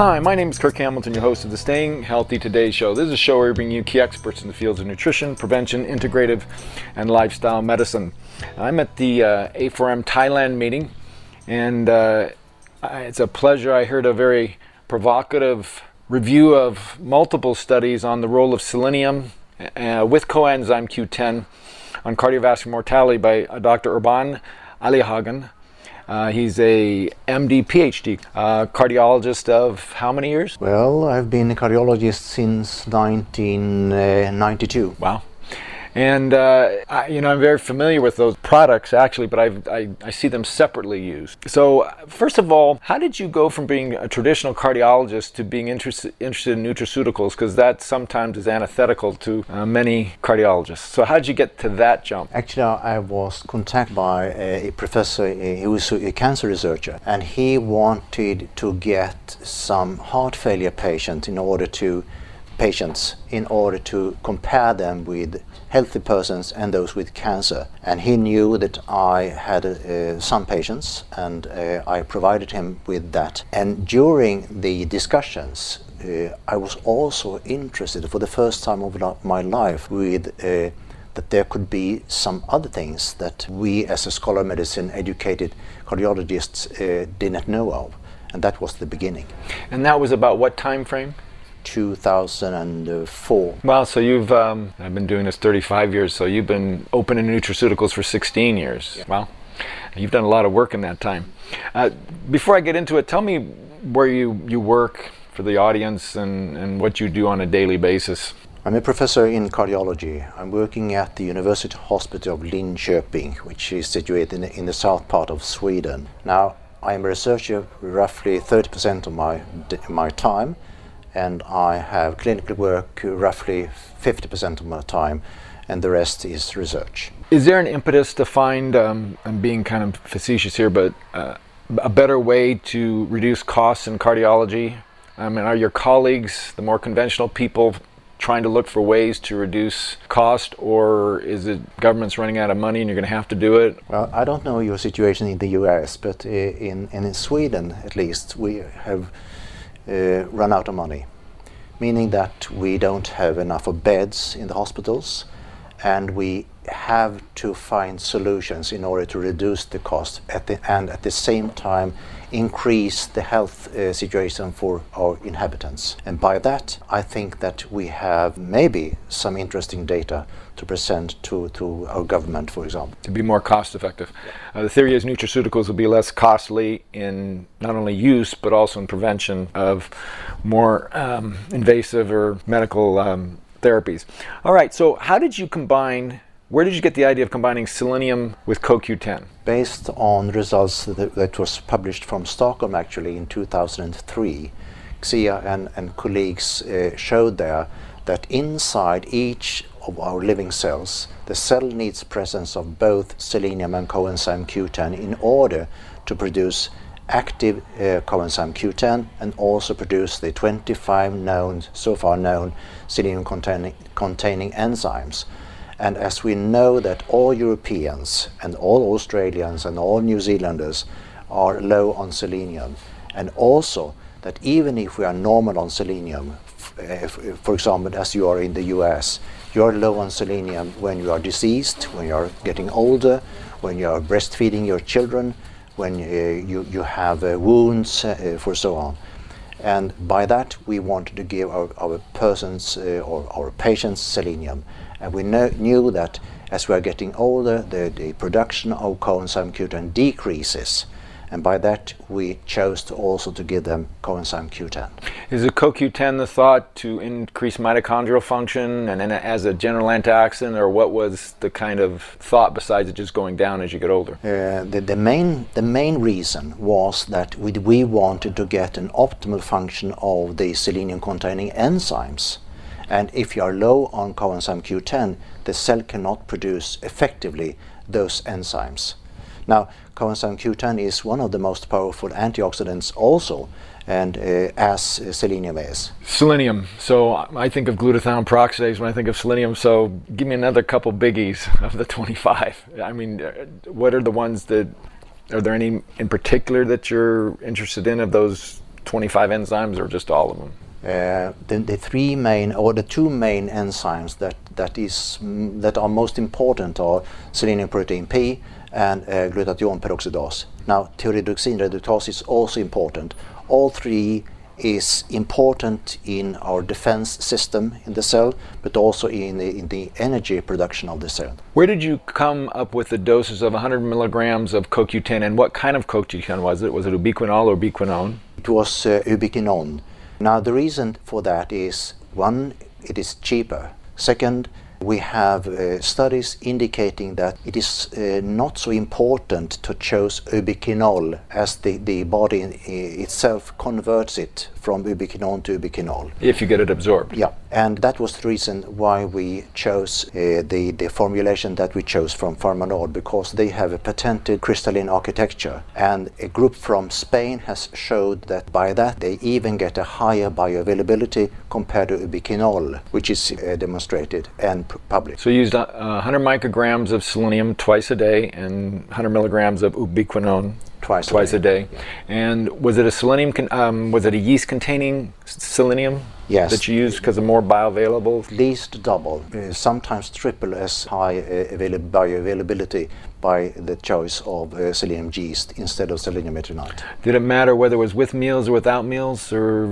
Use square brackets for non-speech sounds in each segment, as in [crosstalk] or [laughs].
Hi, my name is Kirk Hamilton, your host of the Staying Healthy Today show. This is a show where we bring you key experts in the fields of nutrition, prevention, integrative, and lifestyle medicine. I'm at the uh, A4M Thailand meeting, and uh, it's a pleasure. I heard a very provocative review of multiple studies on the role of selenium uh, with coenzyme Q10 on cardiovascular mortality by uh, Dr. Urban Alehagen. Uh, he's a MD, PhD, uh, cardiologist of how many years? Well, I've been a cardiologist since 1992. Wow. And uh, I, you know, I'm very familiar with those products actually, but I've, i I see them separately used. So, first of all, how did you go from being a traditional cardiologist to being interested interested in nutraceuticals? Because that sometimes is antithetical to uh, many cardiologists. So, how did you get to that jump? Actually, I was contacted by a professor. He was a cancer researcher, and he wanted to get some heart failure patients in order to patients in order to compare them with healthy persons and those with cancer. And he knew that I had uh, some patients, and uh, I provided him with that. And during the discussions, uh, I was also interested for the first time of my life with uh, that there could be some other things that we as a scholar of medicine educated cardiologists uh, did not know of and that was the beginning and that was about what time frame 2004. Wow, so you've, um, I've been doing this 35 years, so you've been opening nutraceuticals for 16 years. Yeah. Wow, you've done a lot of work in that time. Uh, before I get into it, tell me where you, you work for the audience and, and what you do on a daily basis. I'm a professor in cardiology. I'm working at the University Hospital of Linköping, which is situated in the, in the south part of Sweden. Now, I'm a researcher roughly 30% of my, my time and I have clinical work roughly 50% of my time, and the rest is research. Is there an impetus to find, um, I'm being kind of facetious here, but uh, a better way to reduce costs in cardiology? I mean, are your colleagues, the more conventional people, trying to look for ways to reduce cost, or is it government's running out of money and you're going to have to do it? Well, I don't know your situation in the US, but in, in Sweden at least, we have Uh, run out of money, meaning that we don't have enough of beds in the hospitals and we have to find solutions in order to reduce the cost at the, and at the same time increase the health uh, situation for our inhabitants. And by that, I think that we have maybe some interesting data to present to, to our government, for example. To be more cost effective. Uh, the theory is nutraceuticals will be less costly in not only use but also in prevention of more um, invasive or medical um, therapies. All right, so how did you combine? Where did you get the idea of combining selenium with CoQ10? Based on results that, that was published from Stockholm actually in 2003, Xia and, and colleagues uh, showed there that inside each of our living cells, the cell needs presence of both selenium and coenzyme Q10 in order to produce active uh, coenzyme Q10 and also produce the 25 known, so far known, selenium containing, containing enzymes. And as we know that all Europeans and all Australians and all New Zealanders are low on selenium, and also that even if we are normal on selenium, if, for example, as you are in the US, you are low on selenium when you are diseased, when you are getting older, when you are breastfeeding your children, when uh, you, you have uh, wounds, uh, for so on. And by that, we wanted to give our, our persons uh, or our patients selenium. And we know, knew that as we are getting older, the, the production of coenzyme Q10 decreases and by that we chose to also to give them coenzyme Q10. Is the CoQ10 the thought to increase mitochondrial function and then as a general antioxidant, or what was the kind of thought besides it just going down as you get older? Uh, the, the, main, the main reason was that we, we wanted to get an optimal function of the selenium-containing enzymes. And if you are low on coenzyme Q10, the cell cannot produce effectively those enzymes. Now, coenzyme Q10 is one of the most powerful antioxidants also, and uh, as selenium is. Selenium. So I think of glutathione peroxidase when I think of selenium. So give me another couple biggies [laughs] of the 25. I mean, uh, what are the ones that, are there any in particular that you're interested in of those 25 enzymes or just all of them? Uh, the, the, three main or the two main enzymes that that is mm, that are most important are selenium protein P and uh, glutathione peroxidase. Now, thioredoxin reductase is also important. All three is important in our defense system in the cell, but also in the, in the energy production of the cell. Where did you come up with the doses of 100 milligrams of CoQ10 and what kind of CoQ10 was it? Was it ubiquinol or ubiquinone? It was uh, ubiquinone. Now, the reason for that is one, it is cheaper. Second, we have uh, studies indicating that it is uh, not so important to choose ubiquinol as the, the body in, itself converts it from ubiquinone to ubiquinol. If you get it absorbed. Yeah, and that was the reason why we chose uh, the, the formulation that we chose from Pharmanord because they have a patented crystalline architecture. And a group from Spain has showed that by that they even get a higher bioavailability compared to ubiquinol, which is uh, demonstrated and published. So you used uh, 100 micrograms of selenium twice a day and 100 milligrams of ubiquinone twice twice a day. a day. And was it a selenium? Con- um, was it a yeast containing selenium? Yes. That you used because of more bioavailable. At least double, uh, sometimes triple as high uh, avail- bioavailability by the choice of uh, selenium yeast instead of selenium eternite. Did it matter whether it was with meals or without meals, or?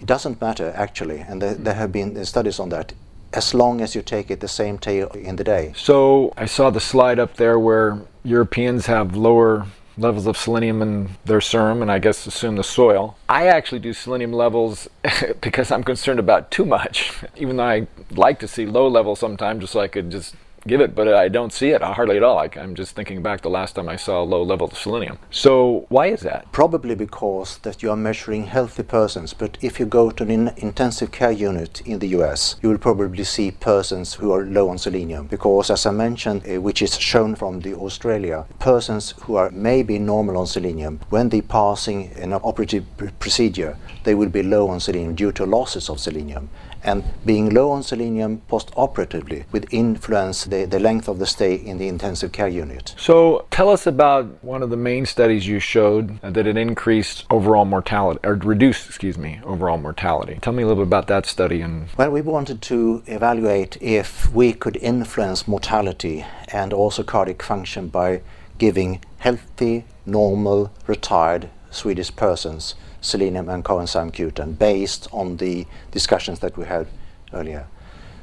It doesn't matter actually, and there, there have been studies on that as long as you take it the same day in the day. So I saw the slide up there where Europeans have lower levels of selenium in their serum and I guess assume the soil. I actually do selenium levels [laughs] because I'm concerned about too much. [laughs] Even though I like to see low levels sometimes just so I could just give it, but I don't see it hardly at all. I, am just thinking back the last time I saw low levels of selenium. So why is that? Probably because that you are measuring healthy persons. But if you go to an intensive care unit in the U.S., you will probably see persons who are low on selenium. Because as I mentioned, uh, which is shown from the Australia, persons who are maybe normal on selenium, when they are passing an operative pr- procedure, they will be low on selenium due to losses of selenium and being low on selenium post-operatively would influence the, the length of the stay in the intensive care unit. So tell us about one of the main studies you showed that it increased overall mortality, or reduced, excuse me, overall mortality. Tell me a little bit about that study. And Well, we wanted to evaluate if we could influence mortality and also cardiac function by giving healthy, normal, retired Swedish persons selenium and coenzyme Q10 based on the discussions that we had earlier.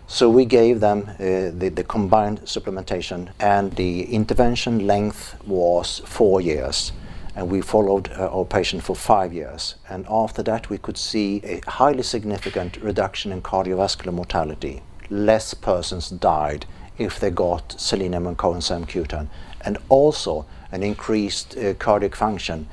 So we gave them uh, the, the combined supplementation, and the intervention length was four years. And we followed uh, our patient for five years. And after that, we could see a highly significant reduction in cardiovascular mortality. Less persons died if they got selenium and coenzyme Q10, and also an increased uh, cardiac function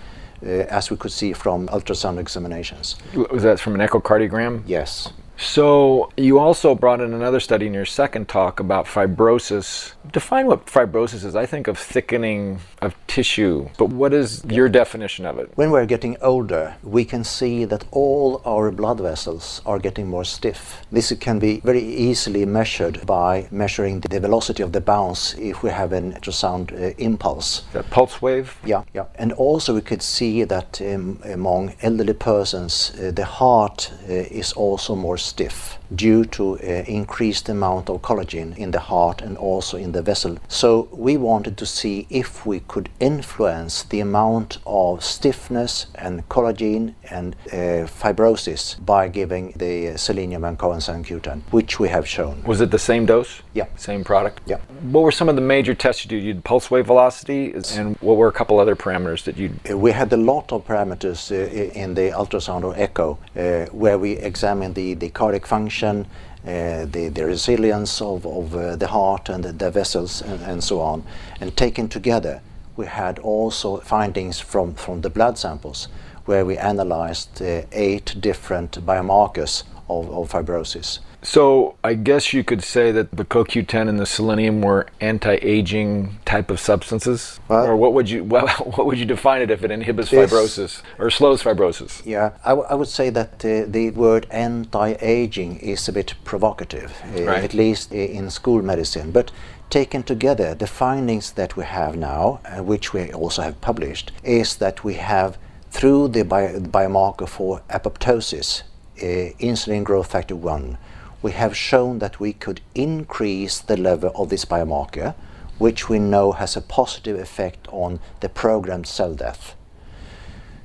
Uh, as we could see from ultrasound examinations. Was that from an echocardiogram? Yes. So you also brought in another study in your second talk about fibrosis. Define what fibrosis is. I think of thickening of tissue, but what is your definition of it? When we're getting older, we can see that all our blood vessels are getting more stiff. This can be very easily measured by measuring the velocity of the bounce if we have an ultrasound uh, impulse. The pulse wave? Yeah, yeah. And also we could see that um, among elderly persons, uh, the heart uh, is also more stiff due to uh, increased amount of collagen in the heart and also in the vessel. So we wanted to see if we could influence the amount of stiffness and collagen and uh, fibrosis by giving the selenium and coenzyme Q10, which we have shown. Was it the same dose? Yeah. Same product? Yeah. What were some of the major tests you did? You did pulse wave velocity, and what were a couple other parameters that you? Uh, we had a lot of parameters uh, in the ultrasound or echo, uh, where we examined the, the cardiac function, uh, the, the resilience of, of uh, the heart and the, the vessels and, and, so on. And taken together, we had also findings from, from the blood samples where we analyzed uh, eight different biomarkers of, of fibrosis. So I guess you could say that the CoQ10 and the selenium were anti-aging type of substances, or what would you [laughs] well, what would you define it if it inhibits fibrosis or slows fibrosis? Yeah, I, w- I would say that uh, the word anti-aging is a bit provocative, uh, right. at least in school medicine, but. Taken together, the findings that we have now, uh, which we also have published, is that we have through the bio- biomarker for apoptosis, uh, insulin growth factor 1, we have shown that we could increase the level of this biomarker, which we know has a positive effect on the programmed cell death.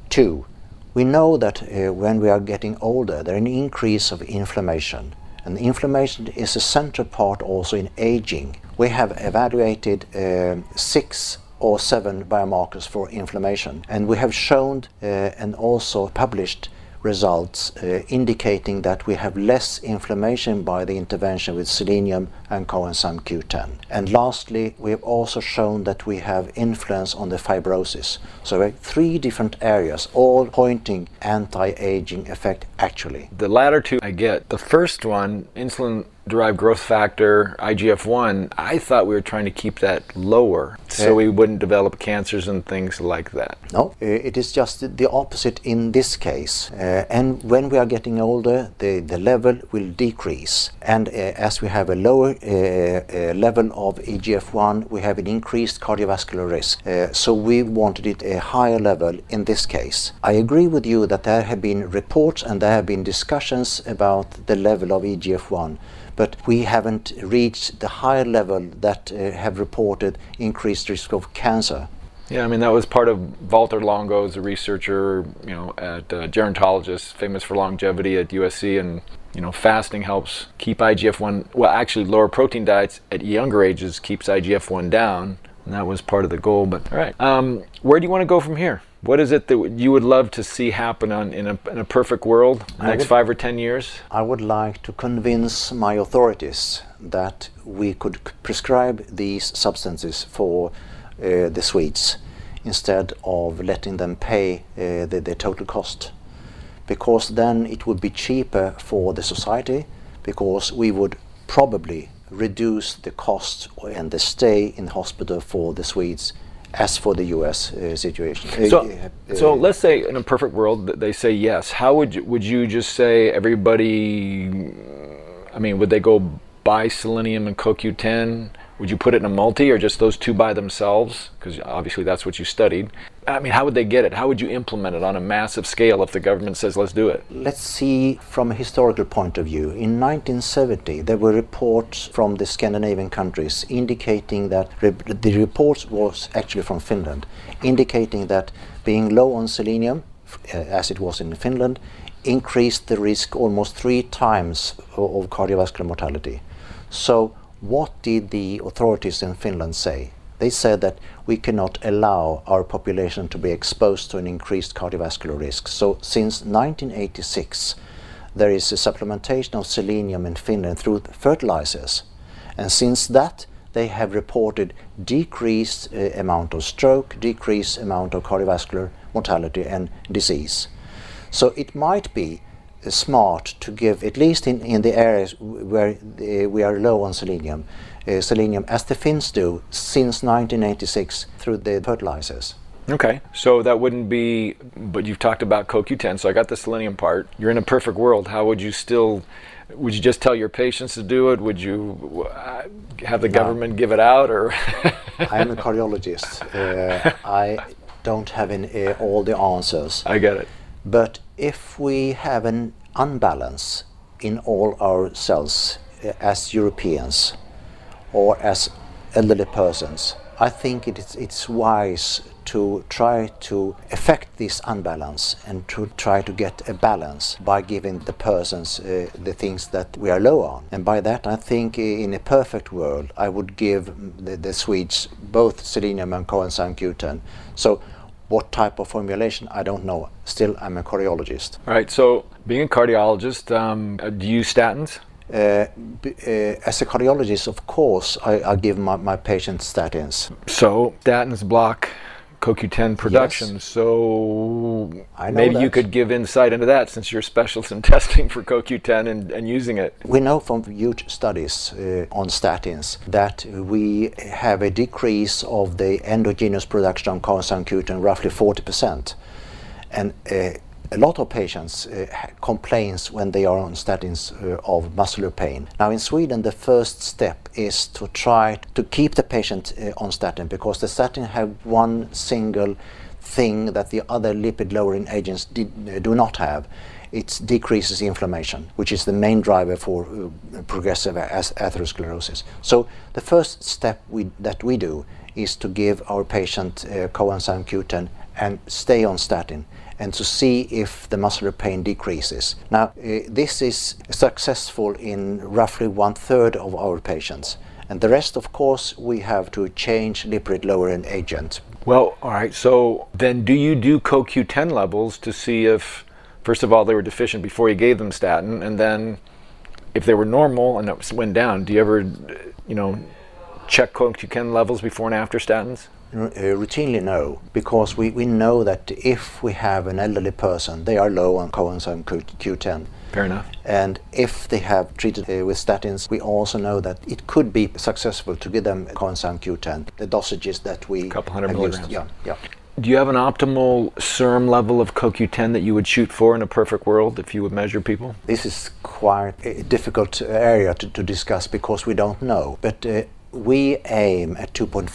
Two, we know that uh, when we are getting older, there is an increase of inflammation. And inflammation is a central part also in aging. We have evaluated uh, six or seven biomarkers for inflammation, and we have shown uh, and also published results uh, indicating that we have less inflammation by the intervention with selenium and coenzyme Q10. And lastly, we have also shown that we have influence on the fibrosis. So have three different areas, all pointing anti-aging effect actually. The latter two I get. The first one, insulin derived growth factor, IGF 1, I thought we were trying to keep that lower so we wouldn't develop cancers and things like that. No, uh, it is just the opposite in this case. Uh, and when we are getting older, the, the level will decrease. And uh, as we have a lower uh, level of IGF 1, we have an increased cardiovascular risk. So we wanted it a higher level in this case. I agree with you that there have been reports and there have been discussions about the level of IGF 1 but we haven't reached the higher level that uh, have reported increased risk of cancer. Yeah, I mean that was part of Walter Longo, a researcher, you know, at uh, gerontologist, famous for longevity at USC, and you know, fasting helps keep IGF-1. Well, actually, lower protein diets at younger ages keeps IGF-1 down, and that was part of the goal. But all right, um, where do you want to go from here? What is it that you would love to see happen on, in, a, in a perfect world, in the next would- five or ten years? I would like to convince my authorities that we could prescribe these substances for uh, the Swedes instead of letting them pay uh, the, the total cost. Because then it would be cheaper for the society, because we would probably reduce the cost and the stay in hospital for the Swedes as for the US uh, situation. So, uh, so uh, let's say in a perfect world that they say yes. How would you, would you just say everybody? I mean, would they go buy selenium and CoQ10? Would you put it in a multi or just those two by themselves? Because obviously that's what you studied. I mean, how would they get it? How would you implement it on a massive scale if the government says let's do it? Let's see from a historical point of view. In 1970, there were reports from the Scandinavian countries indicating that re- the reports was actually from Finland, indicating that being low on selenium, uh, as it was in Finland, increased the risk almost three times o- of cardiovascular mortality. So, what did the authorities in Finland say? They said that we cannot allow our population to be exposed to an increased cardiovascular risk. So, since 1986, there is a supplementation of selenium in Finland through fertilizers. And since that, they have reported decreased uh, amount of stroke, decreased amount of cardiovascular mortality and disease. So it might be smart to give, at least in, in the areas where uh, we are low on selenium, uh, selenium as the Finns do since 1986 through the fertilizers. Okay, so that wouldn't be, but you've talked about CoQ10, so I got the selenium part. You're in a perfect world. How would you still, would you just tell your patients to do it? Would you uh, have the government give it out or? [laughs] I am a cardiologist. Uh, I don't have in, uh, all the answers. I get it. But if we have an unbalance in all our cells uh, as Europeans or as elderly persons, I think it is, it's wise to try to affect this unbalance and to try to get a balance by giving the persons uh, the things that we are low on. And by that, I think uh, in a perfect world, I would give the, the Swedes both selenium and coenzyme Q10. So what type of formulation, I don't know. Still, I'm a cardiologist. All right, so being a cardiologist, um, uh, do you use statins? Uh, b- uh, as a cardiologist, of course, I, I give my, my patients statins. So statins block CoQ10 production. So I know maybe you could give insight into that since you're a specialist in [laughs] testing for CoQ10 and, and using it. We know from huge studies uh, on statins that we have a decrease of the endogenous production of coenzyme Q10 roughly 40%. And uh, a lot of patients uh, complains when they are on statins uh, of muscular pain. Now in Sweden, the first step is to try to keep the patient uh, on statin because the statin have one single thing that the other lipid lowering agents did, uh, do not have. It decreases inflammation, which is the main driver for uh, progressive atherosclerosis. So the first step we, that we do is to give our patient uh, coenzyme Q10 and stay on statin and to see if the muscular pain decreases. Now, uh, this is successful in roughly one third of our patients. And the rest, of course, we have to change lipid lowering agent. Well, all right. So then, do you do CoQ10 levels to see if, first of all, they were deficient before you gave them statin, and then if they were normal and it went down, do you ever, you know, check CoQ10 levels before and after statins? Uh, routinely no, because we, we know that if we have an elderly person, they are low on coenzyme Q10. Fair enough. And if they have treated uh, with statins, we also know that it could be successful to give them coenzyme Q10, the dosages that we a couple hundred milligrams. Used. Yeah, yeah. Do you have an optimal serum level of CoQ10 that you would shoot for in a perfect world if you would measure people? This is quite a difficult area to, to discuss because we don't know. But uh, we aim at 2.5.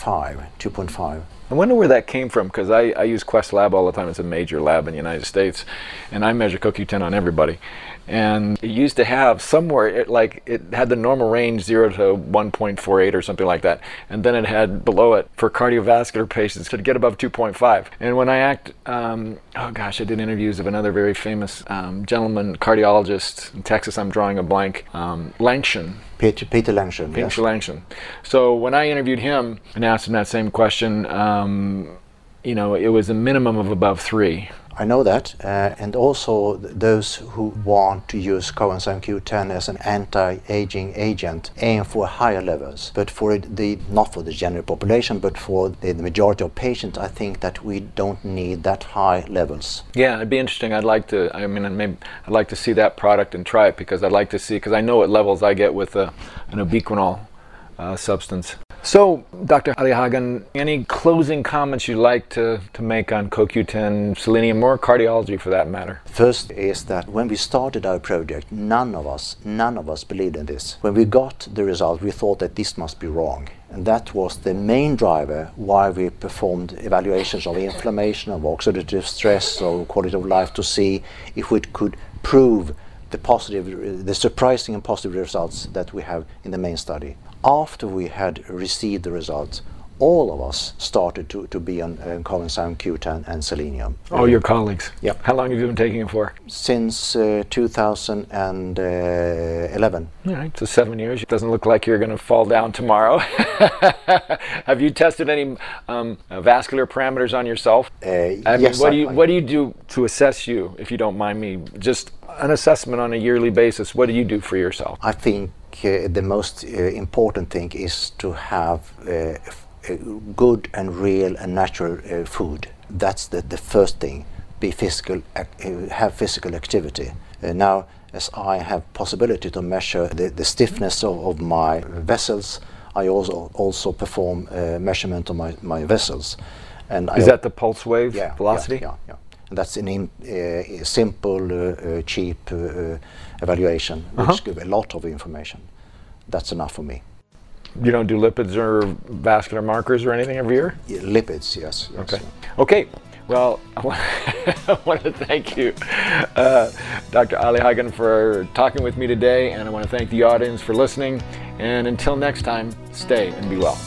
2.5. I wonder where that came from because I, I use Quest Lab all the time. It's a major lab in the United States, and I measure CoQ10 on everybody and it used to have somewhere it like it had the normal range 0 to 1.48 or something like that and then it had below it for cardiovascular patients to get above 2.5 and when i act um, oh gosh i did interviews of another very famous um, gentleman cardiologist in texas i'm drawing a blank um, langsjoen Peter, Peter Langsjoen. Peter yes. Langsjoen. So when I interviewed him and asked him that same question, um, you know, it was a minimum of above three. I know that, uh, and also th those who want to use coenzyme Q10 as an anti-aging agent aim for higher levels. But for the not for the general population, but for the, the, majority of patients, I think that we don't need that high levels. Yeah, it'd be interesting. I'd like to. I mean, maybe I'd like to see that product and try it because I'd like to see because I know what levels I get with a, an ubiquinol uh, substance. So, Dr. Alehagen, any closing comments you'd like to, to make on CoQ10, selenium, or cardiology for that matter? First is that when we started our project, none of us, none of us believed in this. When we got the result, we thought that this must be wrong. And that was the main driver why we performed evaluations of inflammation, of oxidative stress, of quality of life to see if we could prove the positive, the surprising and positive results that we have in the main study after we had received the results, all of us started to, to be on uh, coenzyme Q10 and selenium. All your colleagues? Yep. How long have you been taking it for? Since uh, 2011. All right, so seven years. It doesn't look like you're going to fall down tomorrow. [laughs] have you tested any um, uh, vascular parameters on yourself? Uh, I mean, yes. What do, you, what do you do to assess you, if you don't mind me? Just an assessment on a yearly basis. What do you do for yourself? I think the most uh, important thing is to have uh, good and real and natural uh, food. That's the, the first thing. Be physical, uh, have physical activity. Uh, now, as I have possibility to measure the, the stiffness of, of, my vessels, I also also perform measurement of my, my vessels. And is I that the pulse wave yeah, velocity? Yeah, yeah. And that's uh, a simple, uh, uh, cheap evaluation, uh-huh. which uh-huh. gives a lot of information. That's enough for me. You don't do lipids or vascular markers or anything every year? Yeah, lipids, yes, yes. Okay. Okay. Well, [laughs] I want to thank you, uh, Dr. Alehagen, for talking with me today, and I want to thank the audience for listening. And until next time, stay and be well.